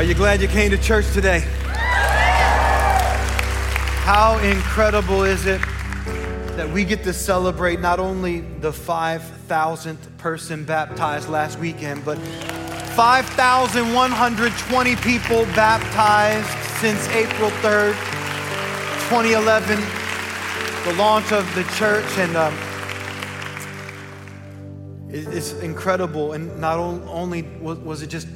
Are you glad you came to church today? How incredible is it that we get to celebrate not only the 5,000th person baptized last weekend, but 5,120 people baptized since April 3rd, 2011, the launch of the church. And um, it's incredible. And not only was it just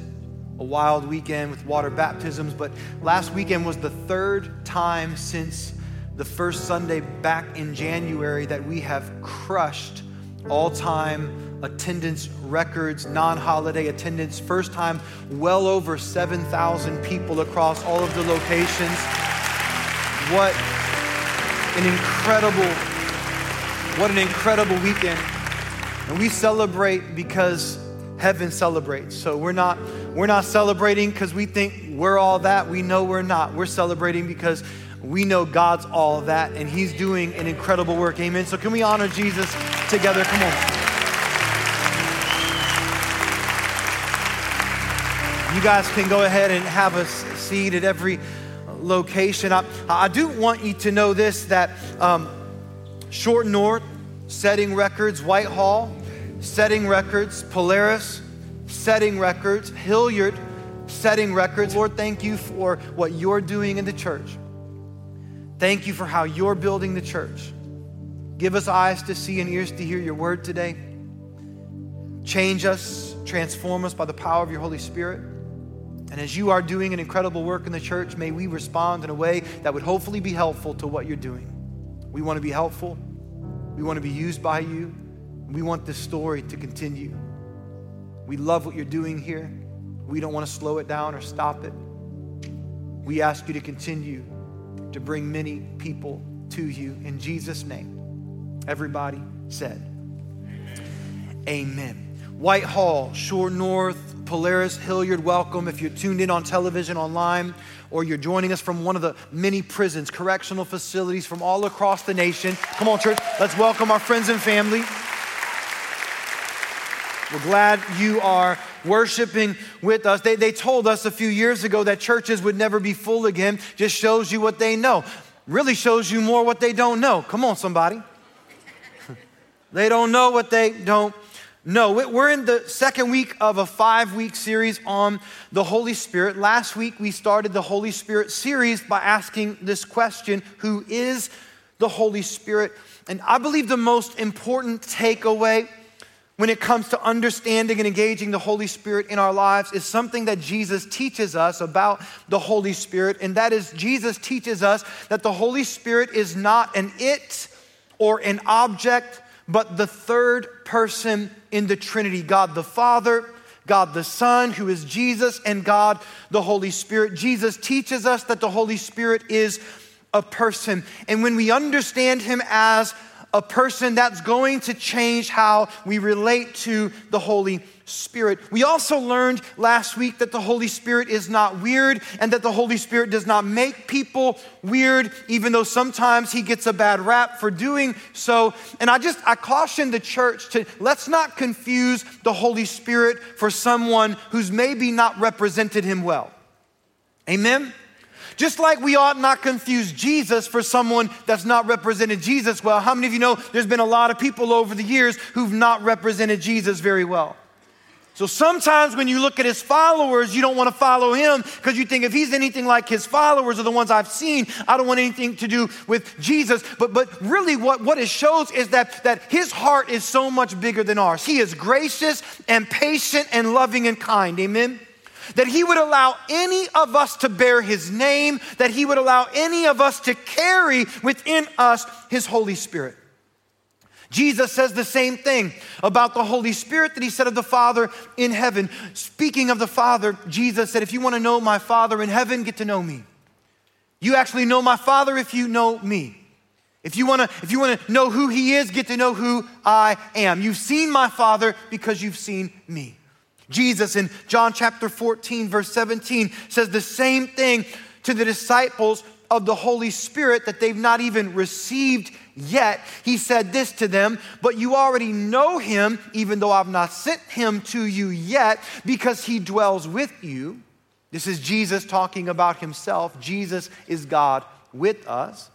a wild weekend with water baptisms, but last weekend was the third time since the first Sunday back in January that we have crushed all time attendance records, non holiday attendance. First time, well over 7,000 people across all of the locations. What an incredible, what an incredible weekend. And we celebrate because heaven celebrates. So we're not we're not celebrating because we think we're all that. We know we're not. We're celebrating because we know God's all that and He's doing an incredible work. Amen. So can we honor Jesus together? Come on. You guys can go ahead and have a seat at every location. I, I do want you to know this that um, Short North, setting records, Whitehall, setting records, Polaris, setting records, Hilliard setting records. Lord, thank you for what you're doing in the church. Thank you for how you're building the church. Give us eyes to see and ears to hear your word today. Change us, transform us by the power of your Holy Spirit. And as you are doing an incredible work in the church, may we respond in a way that would hopefully be helpful to what you're doing. We want to be helpful. We want to be used by you. We want this story to continue. We love what you're doing here. We don't want to slow it down or stop it. We ask you to continue to bring many people to you in Jesus' name. Everybody said, Amen. Amen. Whitehall, Short North, Polaris, Hilliard, welcome. If you're tuned in on television, online, or you're joining us from one of the many prisons, correctional facilities from all across the nation, come on, church, let's welcome our friends and family. We're glad you are worshiping with us. They, they told us a few years ago that churches would never be full again. Just shows you what they know. Really shows you more what they don't know. Come on, somebody. they don't know what they don't know. We're in the second week of a five week series on the Holy Spirit. Last week, we started the Holy Spirit series by asking this question Who is the Holy Spirit? And I believe the most important takeaway when it comes to understanding and engaging the Holy Spirit in our lives is something that Jesus teaches us about the Holy Spirit, and that is Jesus teaches us that the Holy Spirit is not an it or an object, but the third person in the Trinity God the Father, God the Son, who is Jesus, and God the Holy Spirit. Jesus teaches us that the Holy Spirit is a person. And when we understand him as a person that's going to change how we relate to the Holy Spirit. We also learned last week that the Holy Spirit is not weird and that the Holy Spirit does not make people weird, even though sometimes he gets a bad rap for doing so. And I just, I caution the church to let's not confuse the Holy Spirit for someone who's maybe not represented him well. Amen? Just like we ought not confuse Jesus for someone that's not represented Jesus well. How many of you know there's been a lot of people over the years who've not represented Jesus very well? So sometimes when you look at his followers, you don't want to follow him because you think if he's anything like his followers or the ones I've seen, I don't want anything to do with Jesus. But, but really, what, what it shows is that, that his heart is so much bigger than ours. He is gracious and patient and loving and kind. Amen? That He would allow any of us to bear His name, that He would allow any of us to carry within us His Holy Spirit. Jesus says the same thing about the Holy Spirit that he said of the Father in heaven. Speaking of the Father, Jesus said, If you want to know my Father in heaven, get to know me. You actually know my Father if you know me. If you want to if you want to know who he is, get to know who I am. You've seen my Father because you've seen me. Jesus in John chapter 14, verse 17 says the same thing to the disciples of the Holy Spirit that they've not even received yet. He said this to them, but you already know him, even though I've not sent him to you yet, because he dwells with you This is Jesus talking about himself. Jesus is God with us.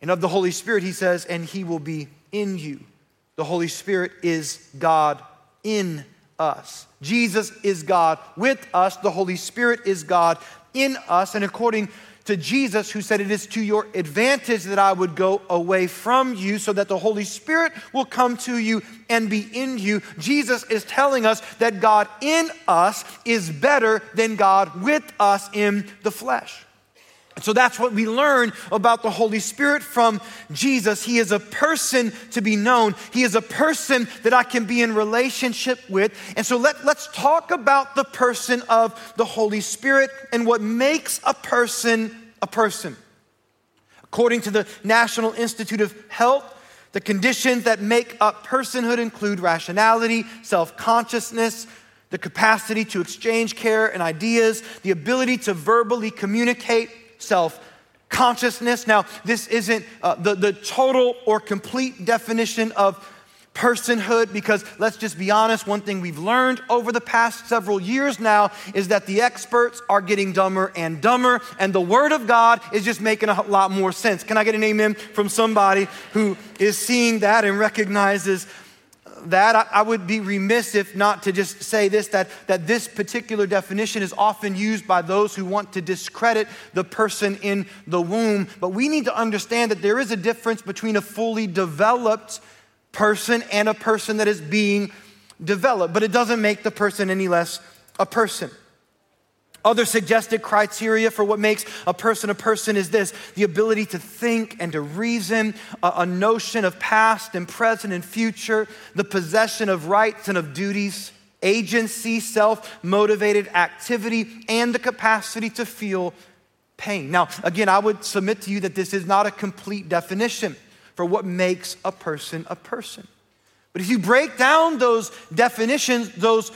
And of the Holy Spirit, he says, and he will be in you. The Holy Spirit is God in us. Jesus is God with us. The Holy Spirit is God in us. And according to Jesus, who said, It is to your advantage that I would go away from you so that the Holy Spirit will come to you and be in you. Jesus is telling us that God in us is better than God with us in the flesh. So that's what we learn about the Holy Spirit from Jesus. He is a person to be known. He is a person that I can be in relationship with. And so let, let's talk about the person of the Holy Spirit and what makes a person a person. According to the National Institute of Health, the conditions that make up personhood include rationality, self consciousness, the capacity to exchange care and ideas, the ability to verbally communicate self consciousness. Now, this isn't uh, the, the total or complete definition of personhood because let's just be honest, one thing we've learned over the past several years now is that the experts are getting dumber and dumber, and the Word of God is just making a lot more sense. Can I get an amen from somebody who is seeing that and recognizes that, I, I, would be remiss if not to just say this that, that this particular definition is often used by those who want to discredit the person in the womb. But we need to understand that there is a difference between a fully developed person and a person that is being developed, but it doesn't make the person any less a person. Other suggested criteria for what makes a person a person is this the ability to think and to reason, a, a, notion of past and present and future, the possession of rights and of duties, agency, self motivated activity, and the capacity to feel pain. Now, again, I would submit to you that this is not a complete definition for what makes a person a person. But if you break down those definitions, those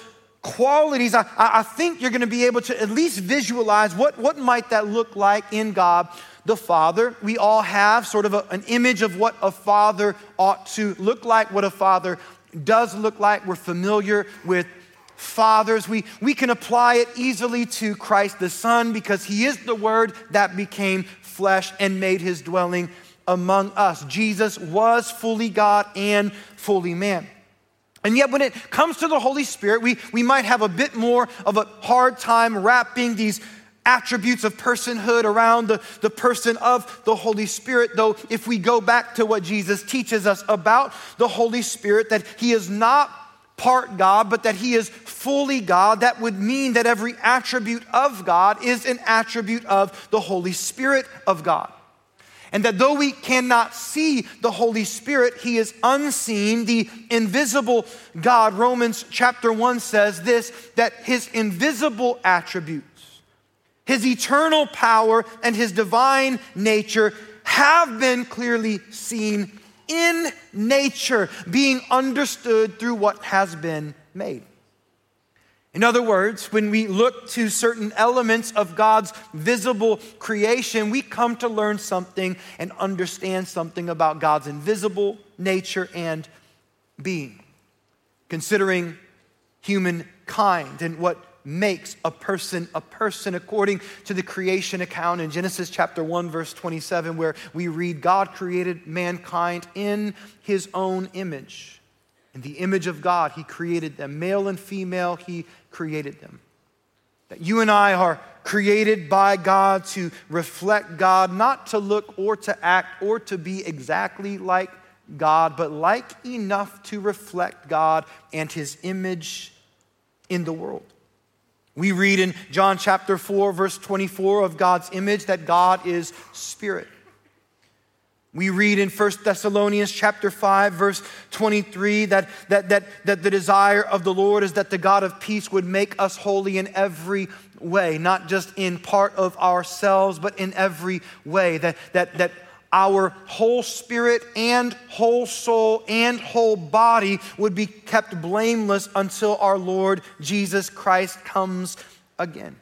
qualities, I, I think you're going to be able to at least visualize what, what might that look like in God the Father. We all have sort of a, an image of what a father ought to look like, what a father does look like. We're familiar with fathers. We, we can apply it easily to Christ the Son because he is the Word that became flesh and made his dwelling among us. Jesus was fully God and fully man. And yet, when it comes to the Holy Spirit, we, we might have a bit more of a hard time wrapping these attributes of personhood around the, the person of the Holy Spirit. Though, if we go back to what Jesus teaches us about the Holy Spirit, that He is not part God, but that He is fully God, that would mean that every attribute of God is an attribute of the Holy Spirit of God. And that though we cannot see the Holy Spirit, He is unseen, the invisible God. Romans chapter 1 says this that His invisible attributes, His eternal power, and His divine nature have been clearly seen in nature, being understood through what has been made. In other words, when we look to certain elements of God's visible creation, we come to learn something and understand something about God's invisible nature and being. Considering humankind and what makes a person a person according to the creation account in Genesis chapter 1 verse 27 where we read God created mankind in his own image in the image of God, He created them. Male and female, He created them. That you and I are created by God to reflect God, not to look or to act or to be exactly like God, but like enough to reflect God and His image in the world. We read in John chapter 4, verse 24 of God's image that God is spirit. We read in 1 Thessalonians chapter 5, verse 23, that, that, that, that the desire of the Lord is that the God of peace would make us holy in every way, not just in part of ourselves, but in every way. That, that, that our whole spirit and whole soul and whole body would be kept blameless until our Lord Jesus Christ comes again.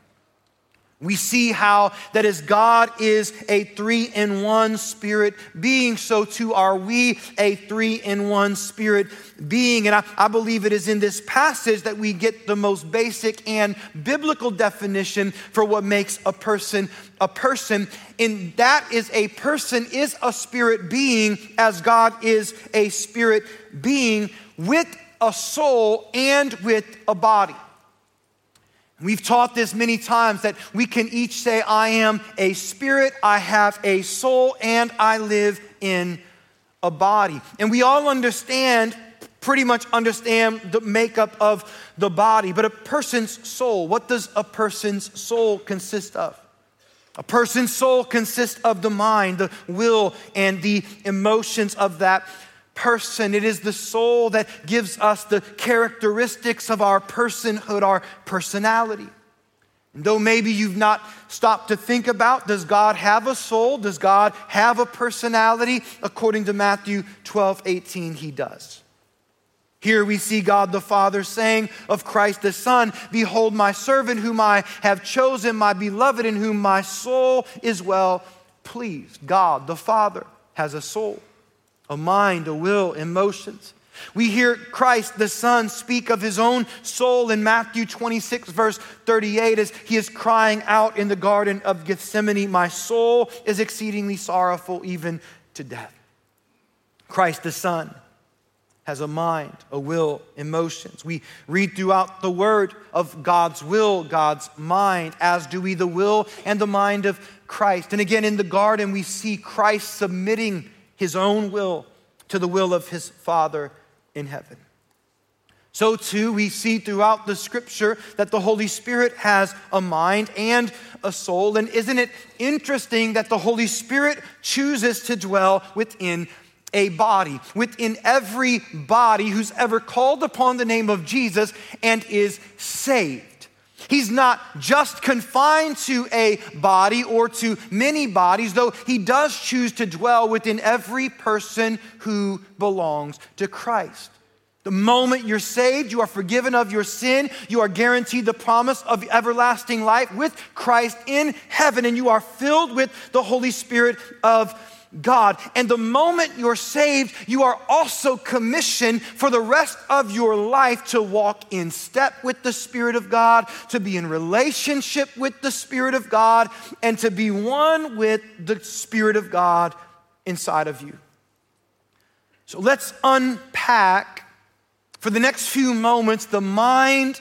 We see how that as God is a three in one spirit being, so too are we a three in one spirit being. And I, I, believe it is in this passage that we get the most basic and biblical definition for what makes a person a person. And that is a person is a spirit being as God is a spirit being with a soul and with a body. We've taught this many times that we can each say, I am a spirit, I have a soul, and I live in a body. And we all understand, pretty much understand the makeup of the body, but a person's soul, what does a person's soul consist of? A person's soul consists of the mind, the will, and the emotions of that person. It is the soul that gives us the characteristics of our personhood, our personality. And though maybe you've not stopped to think about, does God have a soul? Does God have a personality? According to Matthew 12, 18, he does. Here we see God the Father saying of Christ the Son, Behold, my servant whom I have chosen, my beloved, in whom my soul is well pleased. God the Father has a soul a mind, a will, emotions. We hear Christ, the Son, speak of his own soul in Matthew 26, verse 38, as he is crying out in the Garden of Gethsemane My soul is exceedingly sorrowful, even to death. Christ, the Son, has a mind, a will, emotions. We read throughout the word of God's will, God's mind, as do we the will and the mind of Christ. And again, in the garden, we see Christ submitting his own will to the will of his Father in heaven. So, too, we see throughout the scripture that the Holy Spirit has a mind and a soul. And isn't it interesting that the Holy Spirit chooses to dwell within a body, within every body who's ever called upon the name of Jesus and is saved? He's not just confined to a body or to many bodies, though he does choose to dwell within every person who belongs to Christ. The moment you're saved, you are forgiven of your sin, you are guaranteed the promise of everlasting life with Christ in heaven, and you are filled with the Holy Spirit of God. And the moment you're saved, you are also commissioned for the rest of your life to walk in step with the Spirit of God, to be in relationship with the Spirit of God, and to be one with the Spirit of God inside of you. So let's unpack for the next few moments the mind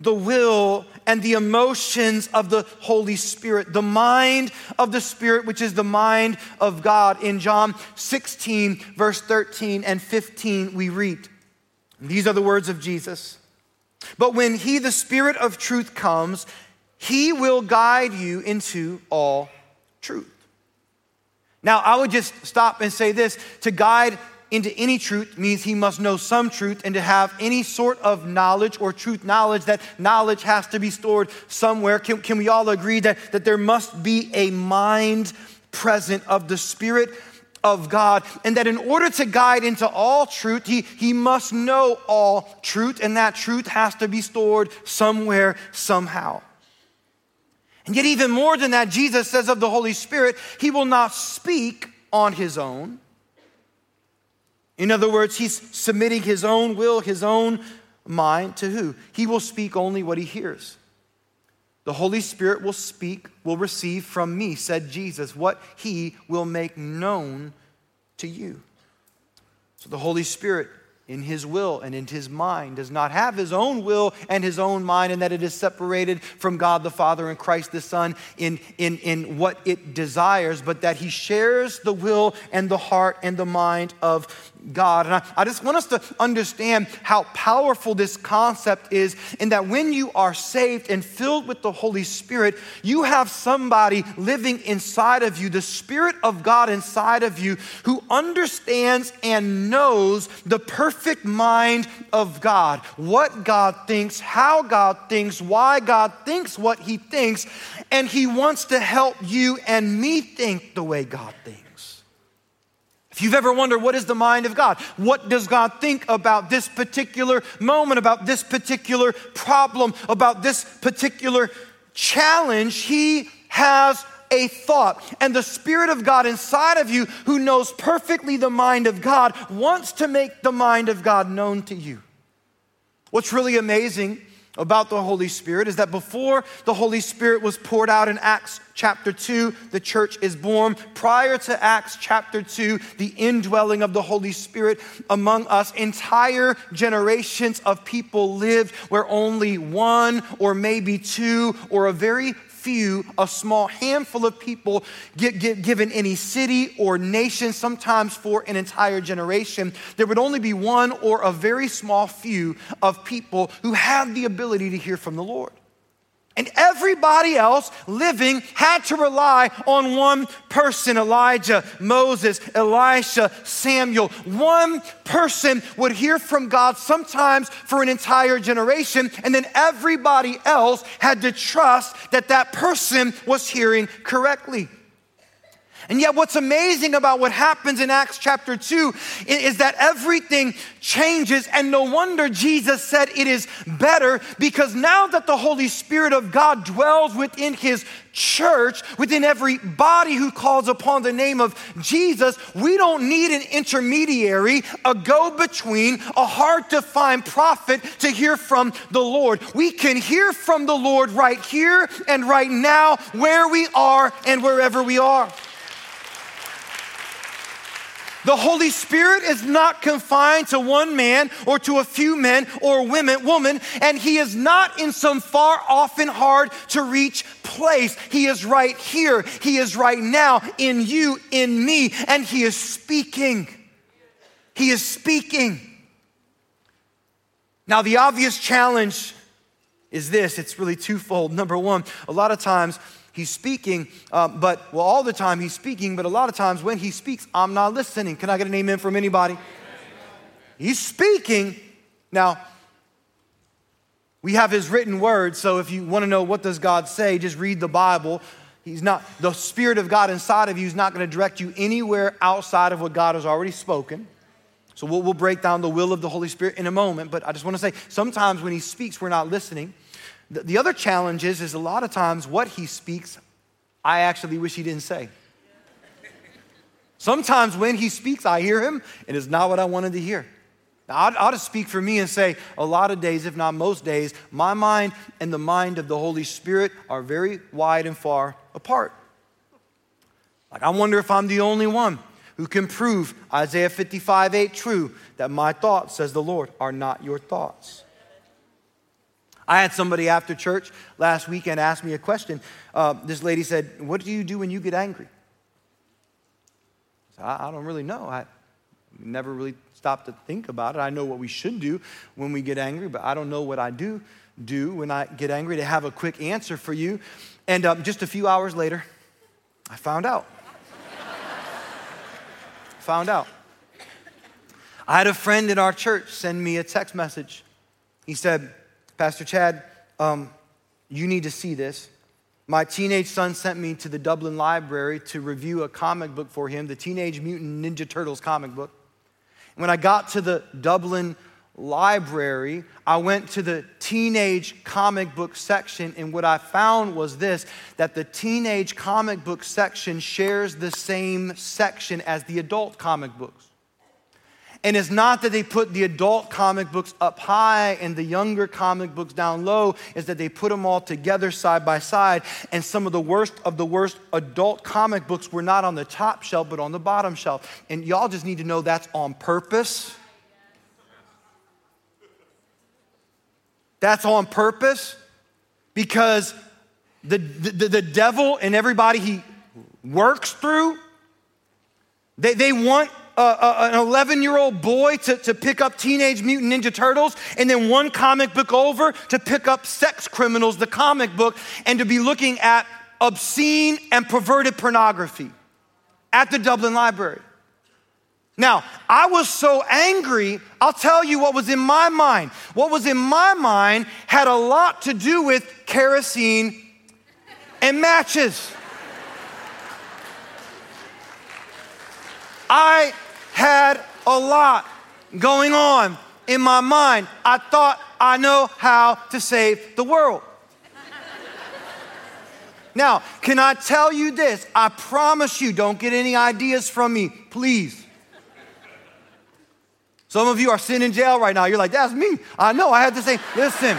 the will and the emotions of the Holy Spirit, the mind of the Spirit, which is the mind of God. In John 16, verse 13 and 15, we read these are the words of Jesus. But when He, the Spirit of truth, comes, He will guide you into all truth. Now, I would just stop and say this to guide into any truth means he must know some truth, and to have any sort of knowledge or truth knowledge, that knowledge has to be stored somewhere. Can, can we all agree that, that there must be a mind present of the Spirit of God, and that in order to guide into all truth, he, he must know all truth, and that truth has to be stored somewhere, somehow. And yet, even more than that, Jesus says of the Holy Spirit, He will not speak on His own in other words, he's submitting his own will, his own mind to who? He will speak only what he hears. The Holy Spirit will speak, will receive from me, said Jesus, what he will make known to you. So the Holy Spirit in his will and in his mind, does not have his own will and his own mind, and that it is separated from God the Father and Christ the Son in, in, in what it desires, but that he shares the will and the heart and the mind of God. And I, I just want us to understand how powerful this concept is, in that when you are saved and filled with the Holy Spirit, you have somebody living inside of you, the Spirit of God inside of you, who understands and knows the perfect perfect mind of God. What God thinks, how God thinks, why God thinks what He thinks, and He wants to help you and me think the way God thinks. If you've ever wondered what is the mind of God, what does God think about this particular moment, about this particular problem, about this particular challenge, He has a thought. And the Spirit of God inside of you, who knows perfectly the mind of God, wants to make the mind of God known to you. What's really amazing about the Holy Spirit is that before the Holy Spirit was poured out in Acts chapter 2, the church is born. Prior to Acts chapter 2, the indwelling of the Holy Spirit among us, entire generations of people lived where only one or maybe two or a very few, a small handful of people get, get given any city or nation, sometimes for an entire generation, there would only be one or a very small few of people who have the ability to hear from the Lord. And everybody else living had to rely on one person Elijah, Moses, Elisha, Samuel. One person would hear from God sometimes for an entire generation, and then everybody else had to trust that that person was hearing correctly. And yet, what's amazing about what happens in Acts chapter 2 is that everything changes, and no wonder Jesus said it is better because now that the Holy Spirit of God dwells within His church, within every body who calls upon the name of Jesus, we don't need an intermediary, a go between, a hard to find prophet to hear from the Lord. We can hear from the Lord right here and right now, where we are and wherever we are. The Holy Spirit is not confined to one man or to a few men or women, woman, and he is not in some far off and hard to reach place. He is right here. He is right now in you, in me, and he is speaking. He is speaking. Now, the obvious challenge is this it's really twofold. Number one, a lot of times he's speaking, um, but, well, all the time he's speaking, but a lot of times when he speaks, I'm not listening. Can I get an amen from anybody? He's speaking. Now, we have his written word, so if you want to know what does God say, just read the Bible. He's not, the Spirit of God inside of you is not going to direct you anywhere outside of what God has already spoken. So we'll, we'll break down the will of the Holy Spirit in a moment, but I just want to say sometimes when he speaks, we're not listening. The, the other challenge is, is a lot of times what he speaks, I actually wish he didn't say. Sometimes when he speaks, I hear him, and it's not what I wanted to hear. Now, I'll, I'll, just speak for me and say a lot of days, if not most days, my mind and the mind of the Holy Spirit are very wide and far apart. Like, I wonder if I'm the only one who can prove Isaiah 55 8 true, that my thoughts, says the Lord, are not your thoughts. I had somebody after church last weekend ask me a question. Uh, this lady said, What do you do when you get angry? I, said, I don't really know. I never really stopped to think about it. I know what we should do when we get angry, but I don't know what I do do when I get angry to have a quick answer for you. And um, just a few hours later, I found out. found out. I had a friend in our church send me a text message. He said, Pastor Chad, um, you need to see this. My teenage son sent me to the Dublin Library to review a comic book for him, the Teenage Mutant Ninja Turtles comic book. When I got to the Dublin Library, I went to the teenage comic book section, and what I found was this that the teenage comic book section shares the same section as the adult comic books. And it's not that they put the adult comic books up high and the younger comic books down low, is that they put them all together side by side. And some of the worst of the worst adult comic books were not on the top shelf, but on the bottom shelf. And y'all just need to know that's on purpose. That's on purpose because the, the, the devil and everybody he works through, they, they want a, an 11 year old boy to, to pick up Teenage Mutant Ninja Turtles, and then one comic book over to pick up Sex Criminals, the comic book, and to be looking at obscene and perverted pornography at the Dublin Library. Now, I was so angry, I'll tell you what was in my mind. What was in my mind had a lot to do with kerosene and matches. I had a lot going on in my mind. I thought I know how to save the world. Now, can I tell you this? I promise you, don't get any ideas from me, please. Some of you are sitting in jail right now. You're like, that's me. I know. I had to say, listen,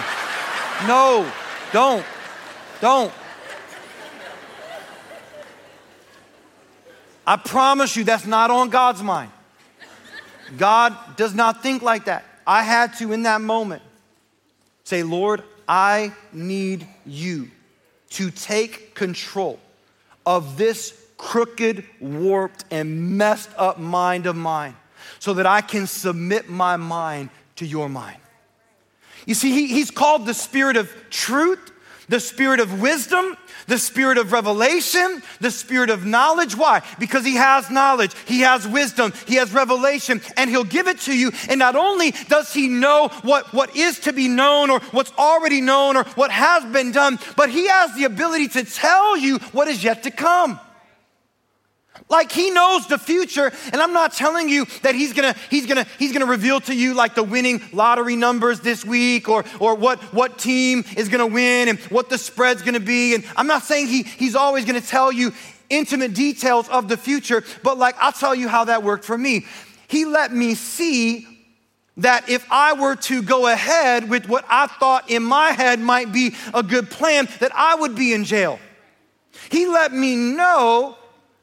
no, don't, don't. I promise you, that's not on God's mind. God does not think like that. I had to, in that moment, say, Lord, I need you to take control of this crooked, warped, and messed up mind of mine so that I can submit my mind to your mind. You see, he, he's called the spirit of truth, the spirit of wisdom, the spirit of revelation, the spirit of knowledge. Why? Because he has knowledge, he has wisdom, he has revelation, and he'll give it to you. And not only does he know what, what is to be known or what's already known or what has been done, but he has the ability to tell you what is yet to come. Like he knows the future, and I'm not telling you that he's gonna, he's gonna, he's gonna reveal to you like the winning lottery numbers this week or, or what, what team is gonna win and what the spread's gonna be. And I'm not saying he, he's always gonna tell you intimate details of the future, but like I'll tell you how that worked for me. He let me see that if I were to go ahead with what I thought in my head might be a good plan, that I would be in jail. He let me know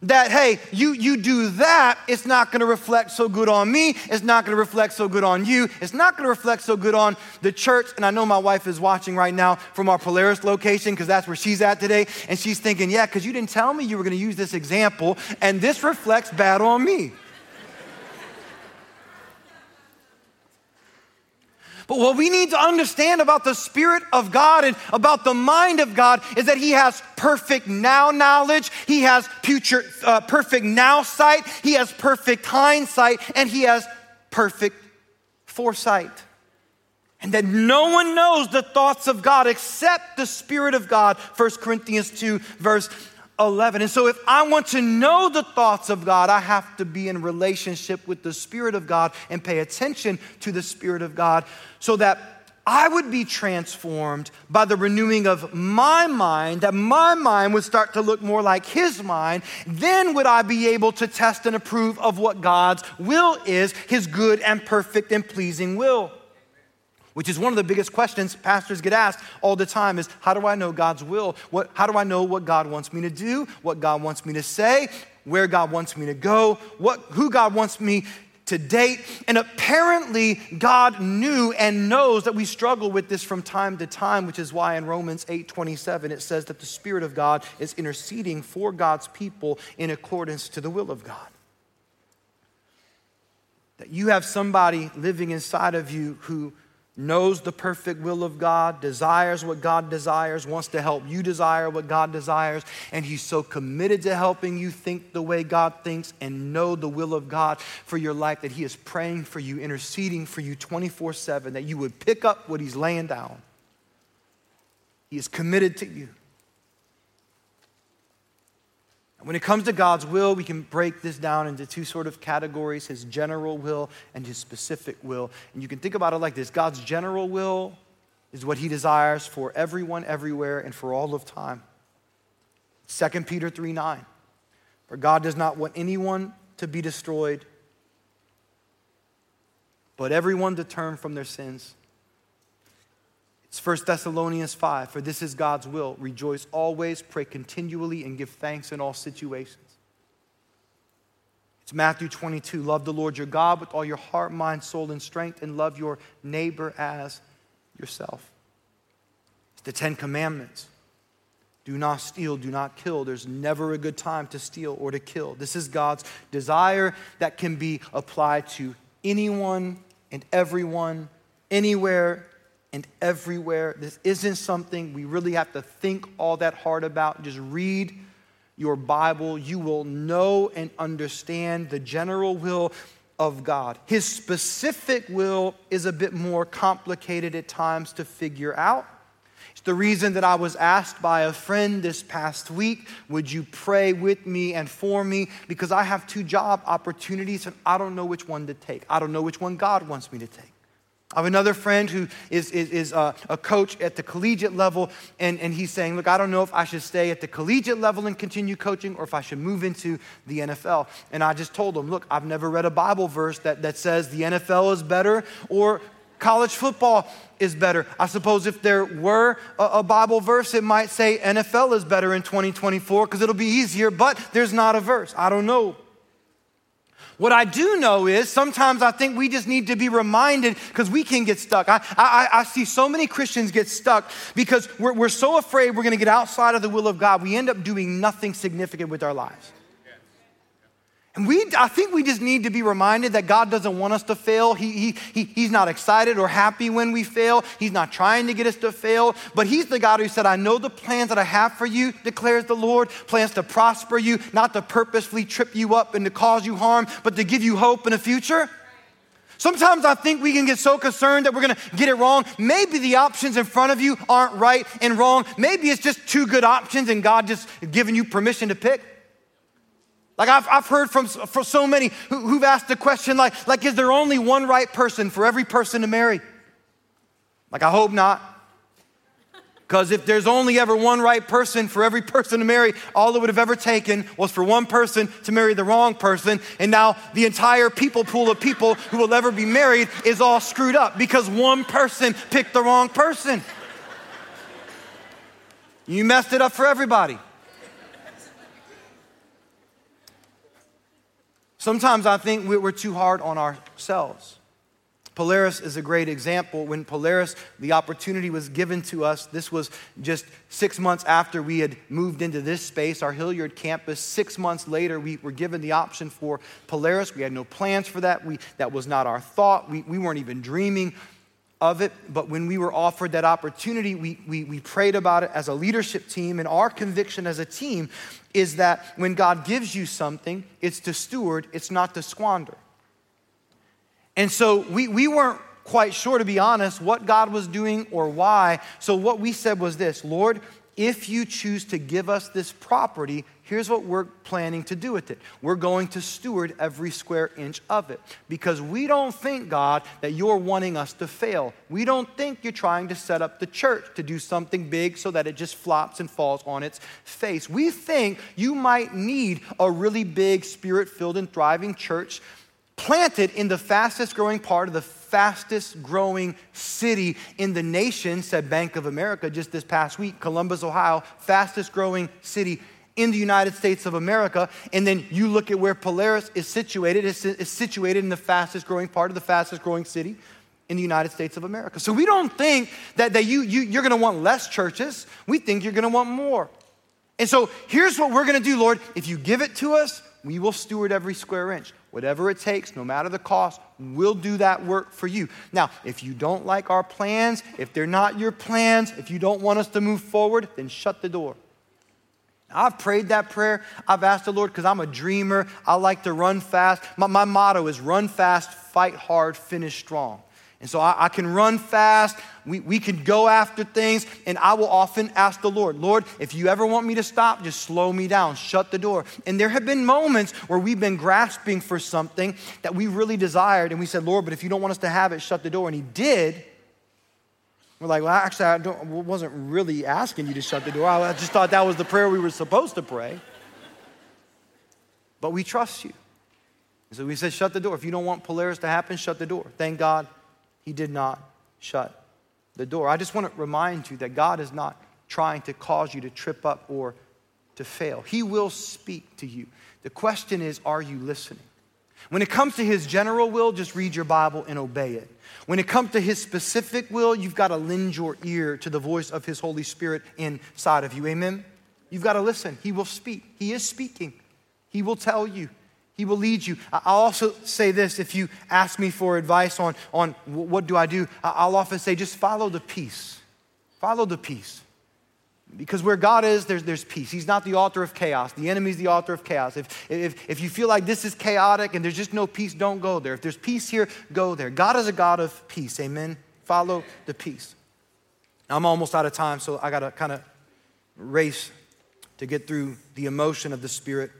that hey you you do that it's not going to reflect so good on me it's not going to reflect so good on you it's not going to reflect so good on the church. And i know my wife is watching right now from our polaris location because that's where she's at today and she's thinking yeah because you didn't tell me you were going to use this example and this reflects bad on me But what we need to understand about the Spirit of God and about the mind of God is that He has perfect now knowledge, He has future, uh, perfect now sight, He has perfect hindsight, and He has perfect foresight. And that no one knows the thoughts of God except the Spirit of God. 1 Corinthians 2, verse 11. And so, if I want to know the thoughts of God, I have to be in relationship with the Spirit of God and pay attention to the Spirit of God so that I would be transformed by the renewing of my mind, that my mind would start to look more like His mind. Then would I be able to test and approve of what God's will is, His good and perfect and pleasing will which is one of the biggest questions pastors get asked all the time is how do I know God's will? What, how do I know what God wants me to do, what God wants me to say, where God wants me to go, what, who God wants me to date? And apparently, God knew and knows that we struggle with this from time to time, which is why in Romans 8 27 it says that the Spirit of God is interceding for God's people in accordance to the will of God. That you have somebody living inside of you who knows the perfect will of God, desires what God desires, wants to help you desire what God desires, and He's so committed to helping you think the way God thinks and know the will of God for your life that He is praying for you, interceding for you 24 7, that you would pick up what He's laying down. He is committed to you. When it comes to God's will, we can break this down into two sort of categories his general will and his specific will. And you can think about it like this God's general will is what he desires for everyone, everywhere, and for all of time. 2 Peter 3 9. For God does not want anyone to be destroyed, but everyone to turn from their sins. It's 1 Thessalonians 5 For this is God's will. Rejoice always, pray continually, and give thanks in all situations. It's Matthew 22 Love the Lord your God with all your heart, mind, soul, and strength, and love your neighbor as yourself. It's the Ten Commandments. Do not steal, do not kill. There's never a good time to steal or to kill. This is God's desire that can be applied to anyone and everyone, anywhere, and everywhere. This isn't something we really have to think all that hard about. Just read your Bible. You will know and understand the general will of God. His specific will is a bit more complicated at times to figure out. It's the reason that I was asked by a friend this past week, Would you pray with me and for me? Because I have two job opportunities and I don't know which one to take. I don't know which one God wants me to take. I have another friend who is, is, is a, a, coach at the collegiate level, and, and he's saying, Look, I don't know if I should stay at the collegiate level and continue coaching or if I should move into the NFL. And I just told him, Look, I've never read a Bible verse that, that says the NFL is better or college football is better. I suppose if there were a, a Bible verse, it might say NFL is better in 2024 because it'll be easier, but there's not a verse. I don't know. What I do know is sometimes I think we just need to be reminded because we can get stuck. I, I, I, see so many Christians get stuck because we're, we're so afraid we're going to get outside of the will of God. We end up doing nothing significant with our lives. And we, I think we just need to be reminded that God doesn't want us to fail. He, he, he, he's not excited or happy when we fail. He's not trying to get us to fail. But He's the God who said, I know the plans that I have for you, declares the Lord plans to prosper you, not to purposefully trip you up and to cause you harm, but to give you hope in the future. Sometimes I think we can get so concerned that we're gonna get it wrong. Maybe the options in front of you aren't right and wrong. Maybe it's just two good options and God just giving you permission to pick. Like I've, I've heard from, from so many who, who've asked the question like, like, is there only one right person for every person to marry? Like, I hope not. Because if there's only ever one right person for every person to marry, all it would have ever taken was for one person to marry the wrong person. And now the entire people pool of people who will ever be married is all screwed up because one person picked the wrong person. You messed it up for everybody. Sometimes I think we're too hard on ourselves. Polaris is a great example. When Polaris, the opportunity was given to us, this was just six months after we had moved into this space, our Hilliard campus. Six months later, we were given the option for Polaris. We had no plans for that. We, that was not our thought. We, we weren't even dreaming of it. But when we were offered that opportunity, we, we, we prayed about it as a leadership team. And our conviction as a team is that when God gives you something, it's to steward, it's not to squander. And so we, we weren't quite sure, to be honest, what God was doing or why. So what we said was this Lord, if you choose to give us this property, here's what we're planning to do with it. We're going to steward every square inch of it because we don't think, God, that you're wanting us to fail. We don't think you're trying to set up the church to do something big so that it just flops and falls on its face. We think you might need a really big, spirit filled, and thriving church planted in the fastest growing part of the fastest growing city in the nation, said Bank of America just this past week, Columbus, Ohio, fastest growing city in the United States of America. And then you look at where Polaris is situated, it's, it's situated in the fastest growing part of the fastest growing city in the United States of America. So we don't think that, that you, you, you're gonna want less churches, we think you're gonna want more. And so here's what we're gonna do, Lord. If you give it to us, we will steward every square inch. Whatever it takes, no matter the cost, we'll do that work for you. Now, if you don't like our plans, if they're not your plans, if you don't want us to move forward, then shut the door. I've prayed that prayer. I've asked the Lord because I'm a dreamer. I like to run fast. My, my, motto is run fast, fight hard, finish strong. And so I, I can run fast. We, we can go after things. And I will often ask the Lord, Lord, if you ever want me to stop, just slow me down, shut the door. And there have been moments where we've been grasping for something that we really desired. And we said, Lord, but if you don't want us to have it, shut the door. And He did. We're like, well, actually, I don't, wasn't really asking you to shut the door. I just thought that was the prayer we were supposed to pray. But we trust you. so we said, shut the door. If you don't want Polaris to happen, shut the door. Thank God he did not shut the door. I just want to remind you that God is not trying to cause you to trip up or to fail. He will speak to you. The question is, are you listening? When it comes to his general will, just read your Bible and obey it. When it comes to his specific will, you've got to lend your ear to the voice of his Holy Spirit inside of you. Amen? You've got to listen. He will speak. He is speaking. He will tell you. He will lead you. I'll also say this if you ask me for advice on, on what do I do, I'll often say just follow the peace. Follow the peace. Because where God is, there's, there's peace. He's not the author of chaos. The enemy's the author of chaos. If, if, if you feel like this is chaotic and there's just no peace, don't go there. If there's peace here, go there. God is a God of peace. Amen. Follow the peace. I'm almost out of time, so I got to kind of race to get through the emotion of the Spirit.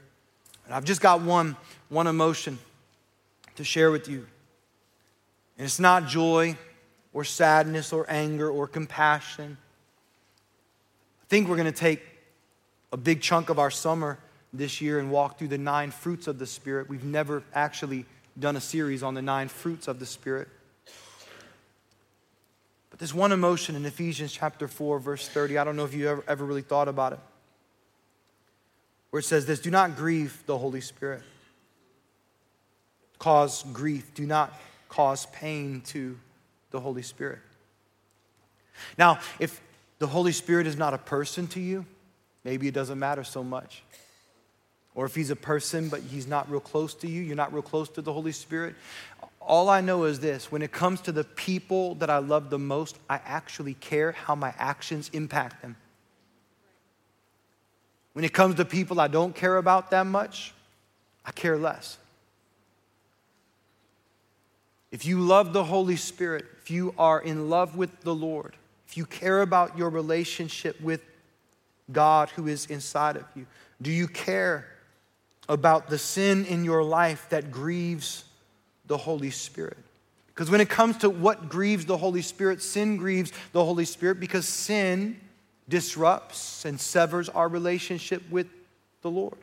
And I've just got one, one emotion to share with you. And it's not joy, or sadness or anger or compassion. I think we're going to take a big chunk of our summer this year and walk through the nine fruits of the Spirit. We've never actually done a series on the nine fruits of the Spirit. But there's one emotion in Ephesians chapter 4, verse 30. I don't know if you ever, ever really thought about it, where it says this Do not grieve the Holy Spirit. Cause grief. Do not cause pain to the Holy Spirit. Now, if the Holy Spirit is not a person to you, maybe it doesn't matter so much. Or if he's a person, but he's not real close to you, you're not real close to the Holy Spirit. All I know is this when it comes to the people that I love the most, I actually care how my actions impact them. When it comes to people I don't care about that much, I care less. If you love the Holy Spirit, if you are in love with the Lord, if you care about your relationship with God who is inside of you, do you care about the sin in your life that grieves the Holy Spirit? Because when it comes to what grieves the Holy Spirit, sin grieves the Holy Spirit because sin disrupts and severs our relationship with the Lord.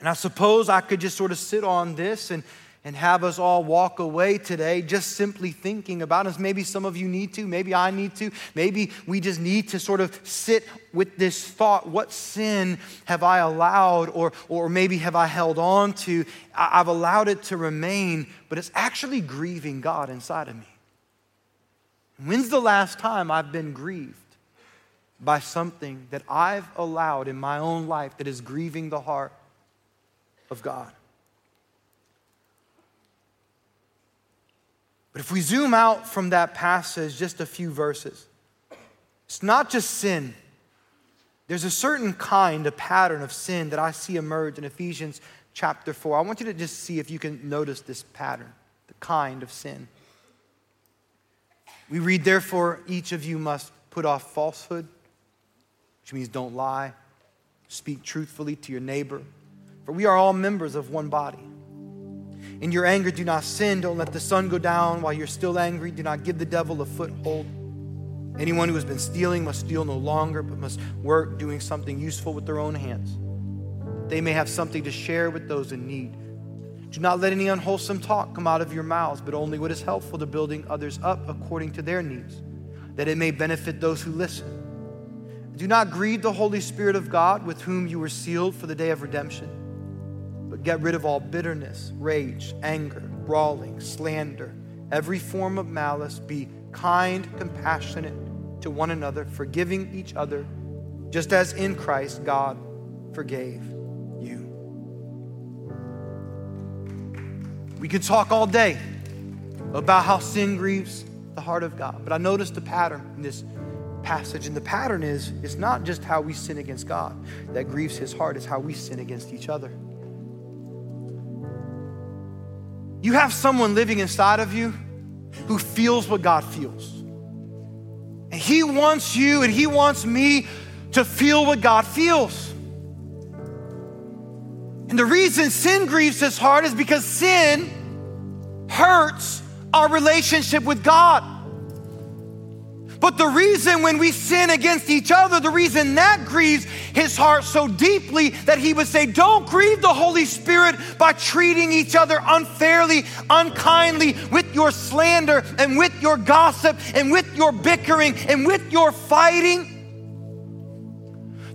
And I suppose I could just sort of sit on this and and have us all walk away today just simply thinking about us. Maybe some of you need to, maybe I need to, maybe we just need to sort of sit with this thought what sin have I allowed, or, or maybe have I held on to? I've allowed it to remain, but it's actually grieving God inside of me. When's the last time I've been grieved by something that I've allowed in my own life that is grieving the heart of God? But if we zoom out from that passage just a few verses, it's not just sin. There's a certain kind, a pattern of sin that I see emerge in Ephesians chapter 4. I want you to just see if you can notice this pattern, the kind of sin. We read, therefore, each of you must put off falsehood, which means don't lie, speak truthfully to your neighbor, for we are all members of one body. In your anger, do not sin. Don't let the sun go down while you're still angry. Do not give the devil a foothold. Anyone who has been stealing must steal no longer, but must work doing something useful with their own hands. They may have something to share with those in need. Do not let any unwholesome talk come out of your mouths, but only what is helpful to building others up according to their needs, that it may benefit those who listen. Do not grieve the Holy Spirit of God, with whom you were sealed for the day of redemption. Get rid of all bitterness, rage, anger, brawling, slander, every form of malice. Be kind, compassionate to one another, forgiving each other, just as in Christ God forgave you. We could talk all day about how sin grieves the heart of God, but I noticed the pattern in this passage, and the pattern is it's not just how we sin against God that grieves his heart, it's how we sin against each other. You have someone living inside of you who feels what God feels. And He wants you and He wants me to feel what God feels. And the reason sin grieves His heart is because sin hurts our relationship with God. But the reason when we sin against each other, the reason that grieves his heart so deeply that he would say, Don't grieve the Holy Spirit by treating each other unfairly, unkindly, with your slander and with your gossip and with your bickering and with your fighting.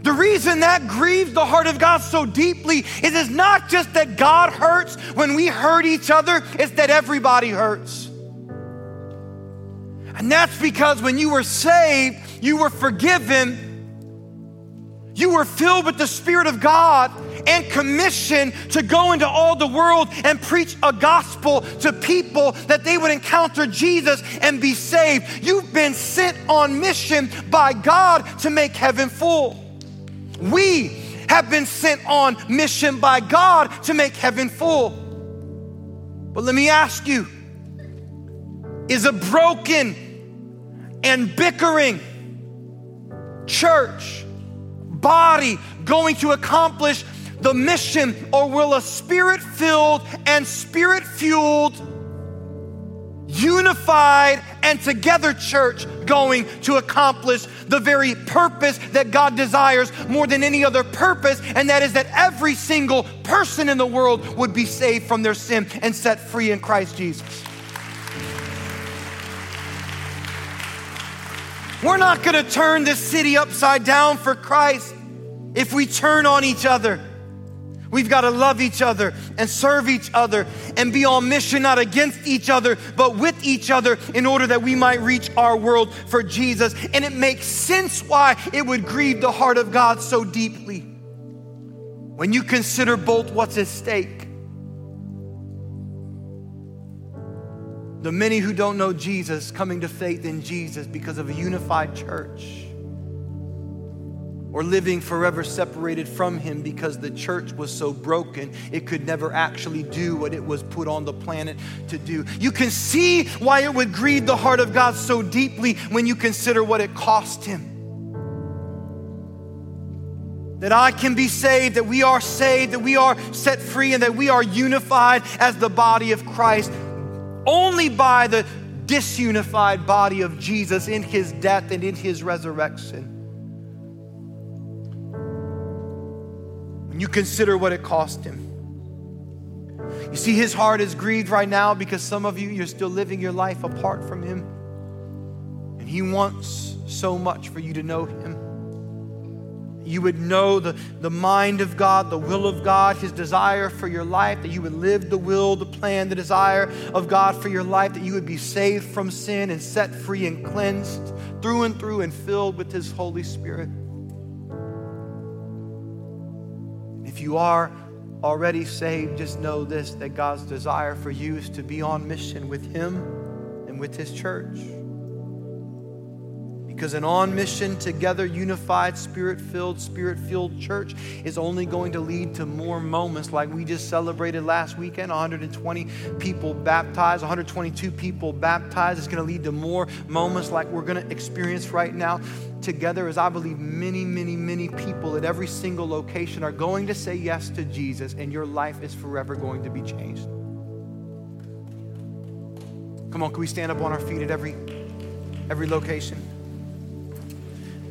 The reason that grieves the heart of God so deeply is it's not just that God hurts when we hurt each other, it's that everybody hurts. And that's because when you were saved, you were forgiven, you were filled with the Spirit of God and commissioned to go into all the world and preach a gospel to people that they would encounter Jesus and be saved. You've been sent on mission by God to make heaven full. We have been sent on mission by God to make heaven full. But let me ask you is a broken, and bickering church, body going to accomplish the mission, or will a spirit filled and spirit fueled unified and together church going to accomplish the very purpose that God desires more than any other purpose, and that is that every single person in the world would be saved from their sin and set free in Christ Jesus. We're not gonna turn this city upside down for Christ if we turn on each other. We've got to love each other and serve each other and be on mission, not against each other, but with each other in order that we might reach our world for Jesus. And it makes sense why it would grieve the heart of God so deeply when you consider both what's at stake. The many who don't know Jesus coming to faith in Jesus because of a unified church or living forever separated from Him because the church was so broken it could never actually do what it was put on the planet to do. You can see why it would grieve the heart of God so deeply when you consider what it cost Him. That I can be saved, that we are saved, that we are set free, and that we are unified as the body of Christ only by the disunified body of Jesus in his death and in his resurrection. When you consider what it cost him. You see, his heart is grieved right now because some of you, you're still living your life apart from him. And he wants so much for you to know him. You would know the, the mind of God, the will of God, his desire for your life, that you would live the will, the plan, the desire of God for your life, that you would be saved from sin and set free and cleansed through and through and filled with his Holy Spirit. If you are already saved, just know this that God's desire for you is to be on mission with Him and with His church. Because an on mission, together, unified, spirit filled, spirit filled church is only going to lead to more moments like we just celebrated last weekend 120 people baptized, 122 people baptized. It's going to lead to more moments like we're going to experience right now together as I believe many, many, many people at every single location are going to say yes to Jesus, and your life is forever going to be changed. Come on, can we stand up on our feet at every every location?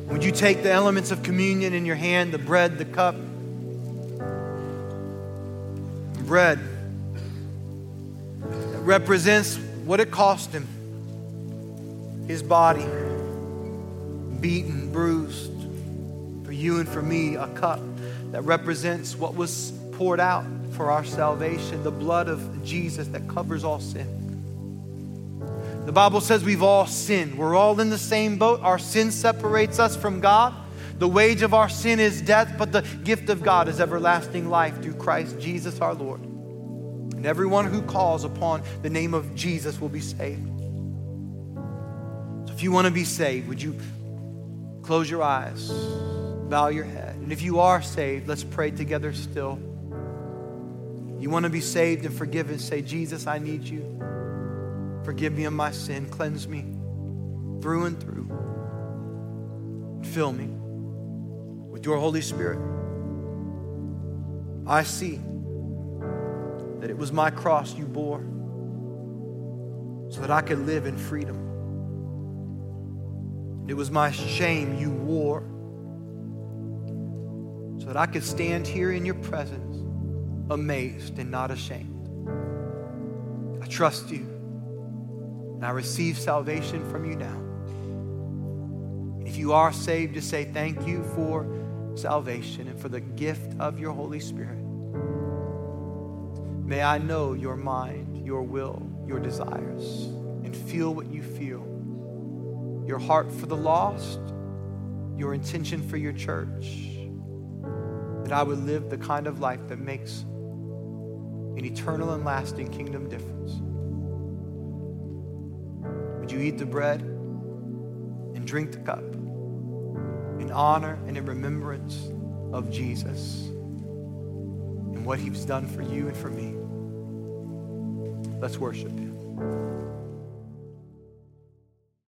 Would you take the elements of communion in your hand, the bread, the cup? Bread that represents what it cost him his body, beaten, bruised for you and for me, a cup that represents what was poured out for our salvation, the blood of Jesus that covers all sin. The Bible says we've all sinned. We're all in the same boat. Our sin separates us from God. The wage of our sin is death, but the gift of God is everlasting life through Christ Jesus our Lord. And everyone who calls upon the name of Jesus will be saved. So if you want to be saved, would you close your eyes, bow your head? And if you are saved, let's pray together still. You want to be saved and forgiven, say, Jesus, I need you. Forgive me of my sin. Cleanse me through and through. Fill me with your Holy Spirit. I see that it was my cross you bore so that I could live in freedom. It was my shame you wore so that I could stand here in your presence amazed and not ashamed. I trust you. And I receive salvation from you now. If you are saved, just say thank you for salvation and for the gift of your Holy Spirit. May I know your mind, your will, your desires, and feel what you feel. Your heart for the lost, your intention for your church. That I would live the kind of life that makes an eternal and lasting kingdom difference. You eat the bread and drink the cup in honor and in remembrance of Jesus and what he's done for you and for me? Let's worship him.